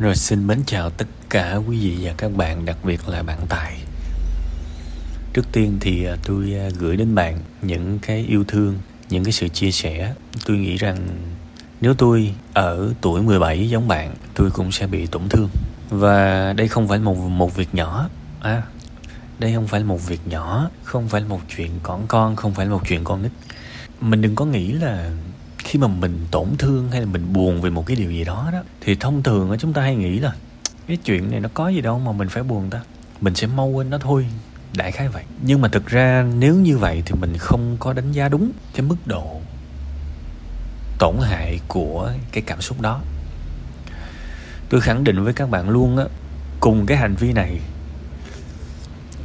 Rồi xin mến chào tất cả quý vị và các bạn, đặc biệt là bạn Tài. Trước tiên thì à, tôi à, gửi đến bạn những cái yêu thương, những cái sự chia sẻ. Tôi nghĩ rằng nếu tôi ở tuổi 17 giống bạn, tôi cũng sẽ bị tổn thương. Và đây không phải một một việc nhỏ. À, đây không phải là một việc nhỏ, không phải là một chuyện con con, không phải là một chuyện con nít. Mình đừng có nghĩ là khi mà mình tổn thương hay là mình buồn về một cái điều gì đó đó, thì thông thường chúng ta hay nghĩ là, cái chuyện này nó có gì đâu mà mình phải buồn ta. Mình sẽ mau quên nó thôi. Đại khái vậy. Nhưng mà thực ra nếu như vậy thì mình không có đánh giá đúng cái mức độ tổn hại của cái cảm xúc đó. Tôi khẳng định với các bạn luôn á, cùng cái hành vi này,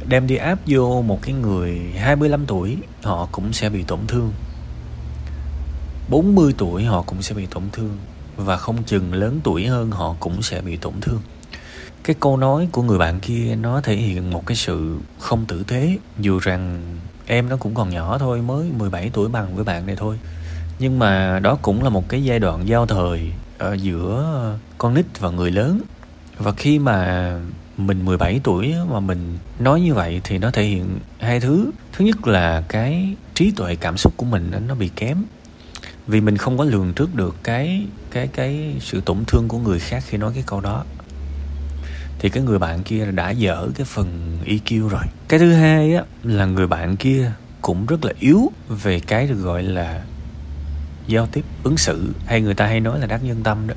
đem đi áp vô một cái người 25 tuổi, họ cũng sẽ bị tổn thương. 40 tuổi họ cũng sẽ bị tổn thương và không chừng lớn tuổi hơn họ cũng sẽ bị tổn thương. Cái câu nói của người bạn kia, nó thể hiện một cái sự không tử tế, dù rằng em nó cũng còn nhỏ thôi, mới 17 tuổi bằng với bạn này thôi. Nhưng mà đó cũng là một cái giai đoạn giao thời ở giữa con nít và người lớn. Và khi mà mình 17 tuổi mà mình nói như vậy thì nó thể hiện hai thứ. Thứ nhất là cái trí tuệ cảm xúc của mình nó bị kém vì mình không có lường trước được cái cái cái sự tổn thương của người khác khi nói cái câu đó. Thì cái người bạn kia đã dở cái phần EQ rồi. Cái thứ hai á, là người bạn kia cũng rất là yếu về cái được gọi là giao tiếp ứng xử, hay người ta hay nói là đắc nhân tâm đó.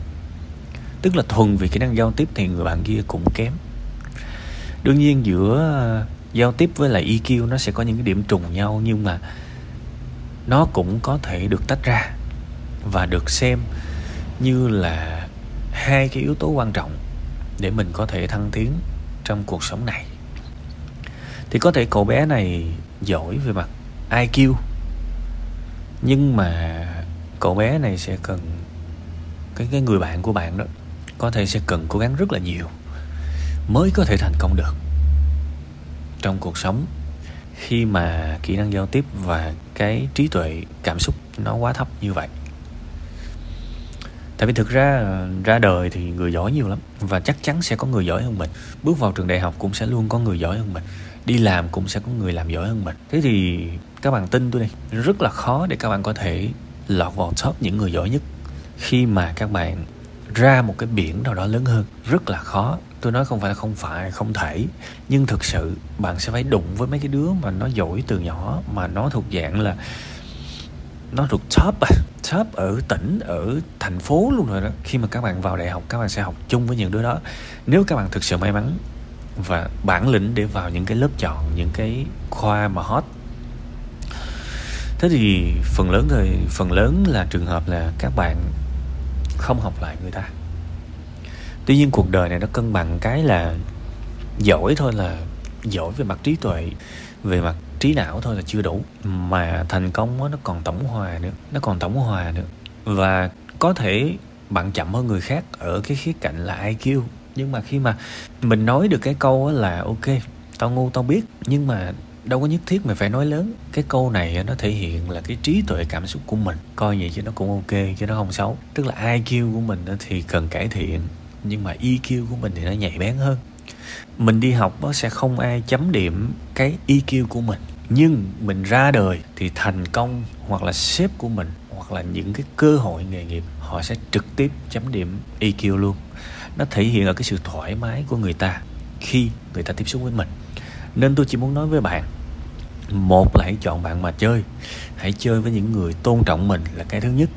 Tức là thuần vì kỹ năng giao tiếp thì người bạn kia cũng kém. Đương nhiên giữa ờ, giao tiếp với lại EQ nó sẽ có những cái điểm trùng nhau, nhưng mà nó cũng có thể được tách ra và được xem như là hai cái yếu tố quan trọng để mình có thể thăng tiến trong cuộc sống này. Thì có thể cậu bé này giỏi về mặt IQ nhưng mà cậu bé này sẽ cần cái cái người bạn của bạn đó có thể sẽ cần cố gắng rất là nhiều mới có thể thành công được trong cuộc sống khi mà kỹ năng giao tiếp và cái trí tuệ cảm xúc nó quá thấp như vậy tại vì thực ra ra đời thì người giỏi nhiều lắm, và chắc chắn sẽ có người giỏi hơn mình. Bước vào trường đại học cũng sẽ luôn có người giỏi hơn mình. Đi làm cũng sẽ có người làm giỏi hơn mình. Thế thì các bạn tin tôi đi, rất là khó để các bạn có thể lọt vào top những người giỏi nhất khi mà các bạn ra một cái biển nào đó lớn hơn. Rất là khó. Tôi nói không phải là không phải, không thể. Nhưng thực sự bạn sẽ phải đụng với mấy cái đứa mà nó giỏi từ nhỏ, mà nó thuộc dạng là nó thuộc top à top ở tỉnh, ở thành phố luôn rồi đó. Khi mà các bạn vào đại học, các bạn sẽ học chung với những đứa đó. Nếu các bạn thực sự may mắn và bản lĩnh để vào những cái lớp chọn, những cái khoa mà hot. Thế thì phần lớn người, phần lớn là trường hợp là các bạn không học lại người ta. Tuy nhiên cuộc đời này nó cân bằng cái là giỏi thôi là giỏi về mặt trí tuệ, về mặt trí não thôi là chưa đủ. Mà thành công nó còn tổng hòa nữa. Nó còn tổng hòa nữa. Và có thể bạn chậm hơn người khác ở cái khía cạnh là IQ nhưng mà khi mà mình nói được cái câu là, ok, tao ngu, tao biết. Nhưng mà đâu có nhất thiết mày phải nói lớn. Cái câu này nó thể hiện là cái trí tuệ cảm xúc của mình. Coi vậy chứ nó cũng ok, chứ nó không xấu. Tức là IQ của mình thì cần cải thiện, nhưng mà EQ của mình thì nó nhạy bén hơn. Mình đi học nó sẽ không ai chấm điểm cái EQ của mình nhưng mình ra đời thì thành công hoặc là sếp của mình hoặc là những cái cơ hội nghề nghiệp, họ sẽ trực tiếp chấm điểm EQ luôn. Nó thể hiện ở cái sự thoải mái của người ta khi người ta tiếp xúc với mình. Nên tôi chỉ muốn nói với bạn, một là hãy chọn bạn mà chơi. Hãy chơi với những người tôn trọng mình là cái thứ nhất.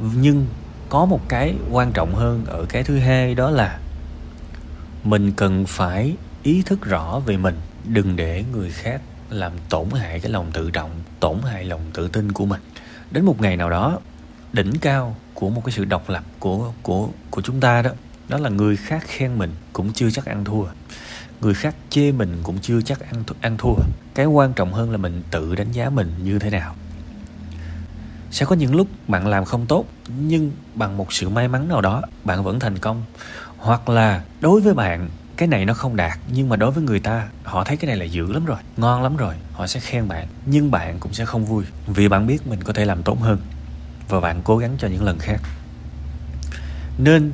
Nhưng có một cái quan trọng hơn ở cái thứ hai đó là mình cần phải ý thức rõ về mình, đừng để người khác làm tổn hại cái lòng tự trọng, tổn hại lòng tự tin của mình. Đến một ngày nào đó, đỉnh cao của một cái sự độc lập của của của chúng ta đó đó là người khác khen mình cũng chưa chắc ăn thua. Người khác chê mình cũng chưa chắc ăn ăn thua. Cái quan trọng hơn là mình tự đánh giá mình như thế nào. Sẽ có những lúc bạn làm không tốt, nhưng bằng một sự may mắn nào đó, bạn vẫn thành công. Hoặc là đối với bạn cái này nó không đạt, nhưng mà đối với người ta, họ thấy cái này là dữ lắm rồi, ngon lắm rồi, họ sẽ khen bạn, nhưng bạn cũng sẽ không vui, vì bạn biết mình có thể làm tốt hơn, và bạn cố gắng cho những lần khác. Nên,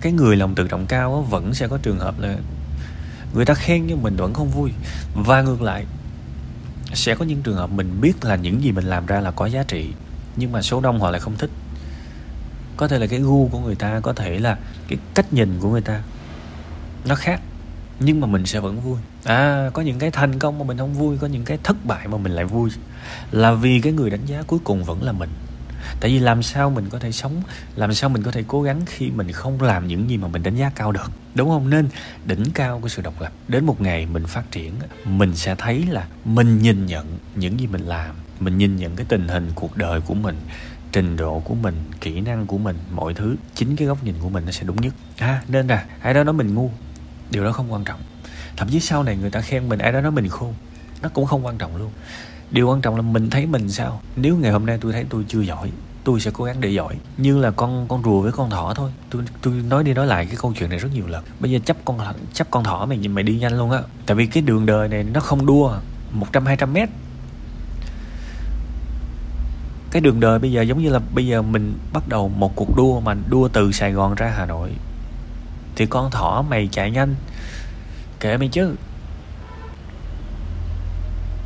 cái người lòng tự trọng cao vẫn sẽ có trường hợp là người ta khen nhưng mình vẫn không vui. Và ngược lại, sẽ có những trường hợp mình biết là những gì mình làm ra là có giá trị, nhưng mà số đông họ lại không thích. Có thể là cái gu của người ta, có thể là cái cách nhìn của người ta nó khác, nhưng mà mình sẽ vẫn vui. À có những cái thành công mà mình không vui, có những cái thất bại mà mình lại vui. Là vì cái người đánh giá cuối cùng vẫn là mình. Tại vì làm sao mình có thể sống, làm sao mình có thể cố gắng khi mình không làm những gì mà mình đánh giá cao được, đúng không? Nên đỉnh cao của sự độc lập. Đến một ngày mình phát triển, mình sẽ thấy là mình nhìn nhận những gì mình làm. Mình nhìn nhận cái tình hình cuộc đời của mình, trình độ của mình, kỹ năng của mình, mọi thứ. Chính cái góc nhìn của mình nó sẽ đúng nhất. À nên là ai đó nói mình ngu điều đó không quan trọng. Thậm chí sau này người ta khen mình, ai đó nói mình khôn. Nó cũng không quan trọng luôn. Điều quan trọng là mình thấy mình sao? Nếu ngày hôm nay tôi thấy tôi chưa giỏi, tôi sẽ cố gắng để giỏi. Như là con con rùa với con thỏ thôi. Tôi tôi nói đi nói lại cái câu chuyện này rất nhiều lần. Bây giờ chấp con chấp con thỏ mày mày đi nhanh luôn á. Tại vì cái đường đời này nó không đua một trăm, hai trăm mét. Cái đường đời bây giờ giống như là bây giờ mình bắt đầu một cuộc đua mà đua từ Sài Gòn ra Hà Nội thì con thỏ mày chạy nhanh. Kệ mày chứ.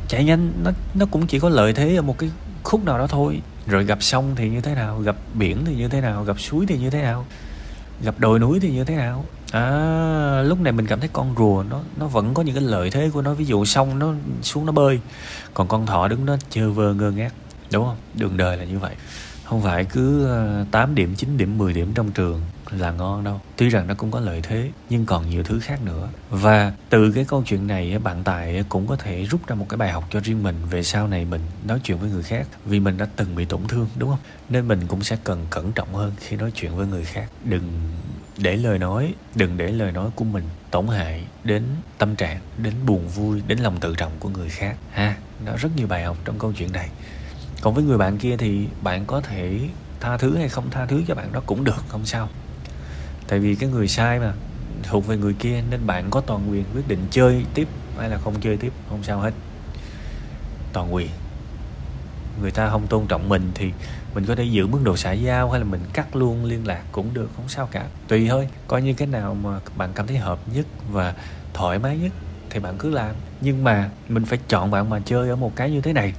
Chạy nhanh, nó nó cũng chỉ có lợi thế ở một cái khúc nào đó thôi. Rồi gặp sông thì như thế nào, gặp biển thì như thế nào, gặp suối thì như thế nào, gặp đồi núi thì như thế nào. À lúc này mình cảm thấy con rùa nó nó vẫn có những cái lợi thế của nó. Ví dụ sông nó xuống nó bơi, còn con thỏ đứng đó chơ vơ ngơ ngác, đúng không? Đường đời là như vậy không phải cứ ờ, 8 điểm 9 điểm 10 điểm trong trường là ngon đâu. Tuy rằng nó cũng có lợi thế, nhưng còn nhiều thứ khác nữa. Và từ cái câu chuyện này bạn tài cũng có thể rút ra một cái bài học cho riêng mình về sau này mình nói chuyện với người khác, vì mình đã từng bị tổn thương, đúng không? Nên mình cũng sẽ cần cẩn trọng hơn khi nói chuyện với người khác. Đừng để lời nói, đừng để lời nói của mình tổn hại đến tâm trạng, đến buồn vui, đến lòng tự trọng của người khác. Ha, nó rất nhiều bài học trong câu chuyện này còn với người bạn kia thì bạn có thể tha thứ hay không tha thứ cho bạn đó cũng được, không sao. Tại vì cái người sai mà, thuộc về người kia nên bạn có toàn quyền quyết định chơi tiếp hay là không chơi tiếp, không sao hết. Toàn quyền. Người ta không tôn trọng mình thì mình có thể giữ mức độ xã giao hay là mình cắt luôn liên lạc cũng được, không sao cả. Tùy thôi, coi như cái nào mà bạn cảm thấy hợp nhất và thoải mái nhất thì bạn cứ làm. Nhưng mà mình phải chọn bạn mà chơi ở một cái như thế này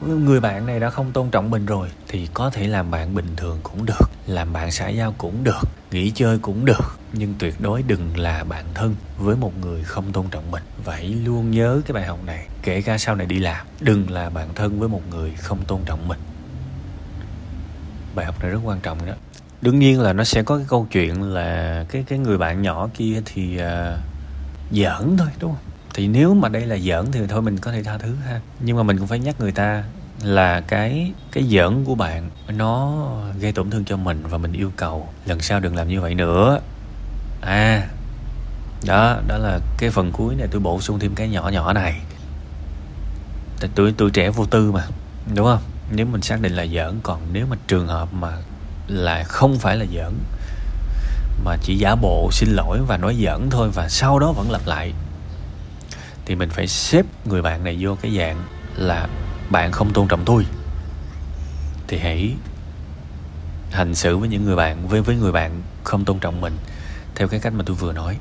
người bạn này đã không tôn trọng mình rồi thì có thể làm bạn bình thường cũng được làm bạn xã giao cũng được nghỉ chơi cũng được. Nhưng tuyệt đối đừng là bạn thân với một người không tôn trọng mình. Vậy luôn nhớ cái bài học này kể cả sau này đi làm đừng là bạn thân với một người không tôn trọng mình. Bài học này rất quan trọng đó. Đương nhiên là nó sẽ có cái câu chuyện là cái cái người bạn nhỏ kia thì uh, giỡn thôi đúng không? Thì nếu mà đây là giỡn thì thôi mình có thể tha thứ ha. Nhưng mà mình cũng phải nhắc người ta là cái cái giỡn của bạn nó gây tổn thương cho mình và mình yêu cầu lần sau đừng làm như vậy nữa. À đó đó là cái phần cuối này. Tôi bổ sung thêm cái nhỏ nhỏ này. Tại tuổi tuổi trẻ vô tư mà, đúng không? Nếu mình xác định là giỡn, còn nếu mà trường hợp mà là không phải là giỡn, mà chỉ giả bộ xin lỗi và nói giỡn thôi và sau đó vẫn lặp lại thì mình phải xếp người bạn này vô cái dạng là bạn không tôn trọng tôi. Thì hãy hành xử với những người bạn, với với người bạn không tôn trọng mình theo cái cách mà tôi vừa nói.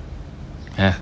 Ha.